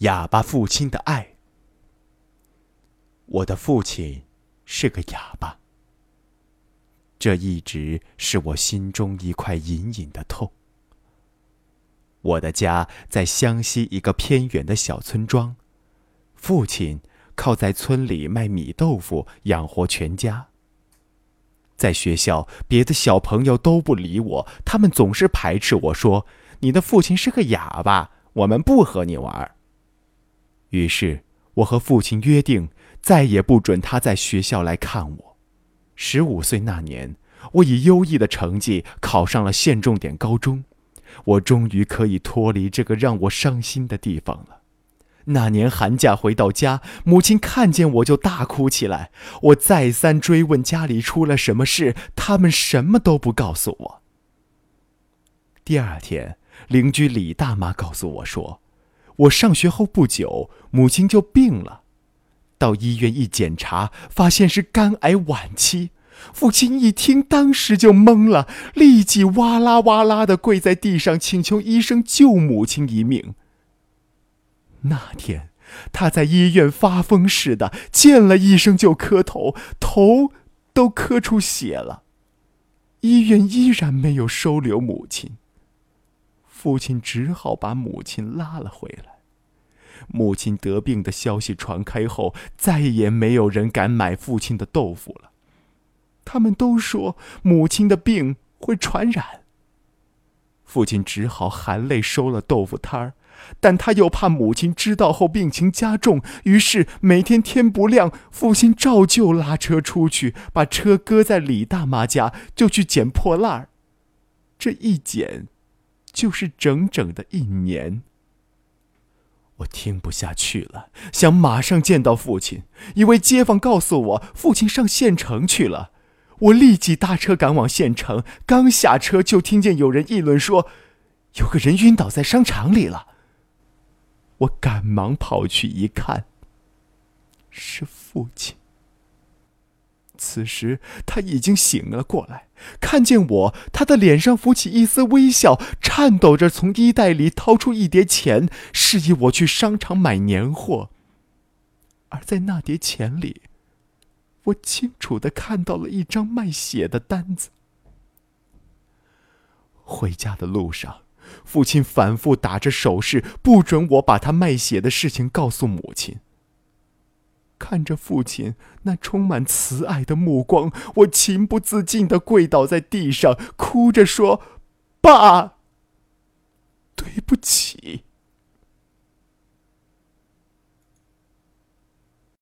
哑巴父亲的爱。我的父亲是个哑巴，这一直是我心中一块隐隐的痛。我的家在湘西一个偏远的小村庄，父亲靠在村里卖米豆腐养活全家。在学校，别的小朋友都不理我，他们总是排斥我说：“你的父亲是个哑巴，我们不和你玩。”于是，我和父亲约定，再也不准他在学校来看我。十五岁那年，我以优异的成绩考上了县重点高中。我终于可以脱离这个让我伤心的地方了。那年寒假回到家，母亲看见我就大哭起来。我再三追问家里出了什么事，他们什么都不告诉我。第二天，邻居李大妈告诉我说，我上学后不久，母亲就病了，到医院一检查，发现是肝癌晚期。父亲一听，当时就懵了，立即哇啦哇啦的跪在地上，请求医生救母亲一命。那天，他在医院发疯似的，见了医生就磕头，头都磕出血了。医院依然没有收留母亲，父亲只好把母亲拉了回来。母亲得病的消息传开后，再也没有人敢买父亲的豆腐了。他们都说母亲的病会传染。父亲只好含泪收了豆腐摊儿，但他又怕母亲知道后病情加重，于是每天天不亮，父亲照旧拉车出去，把车搁在李大妈家，就去捡破烂儿。这一捡，就是整整的一年。我听不下去了，想马上见到父亲。一位街坊告诉我，父亲上县城去了。我立即搭车赶往县城，刚下车就听见有人议论说，有个人晕倒在商场里了。我赶忙跑去一看，是父亲。此时他已经醒了过来，看见我，他的脸上浮起一丝微笑，颤抖着从衣袋里掏出一叠钱，示意我去商场买年货。而在那叠钱里，我清楚的看到了一张卖血的单子。回家的路上，父亲反复打着手势，不准我把他卖血的事情告诉母亲。看着父亲那充满慈爱的目光，我情不自禁的跪倒在地上，哭着说：“爸，对不起。”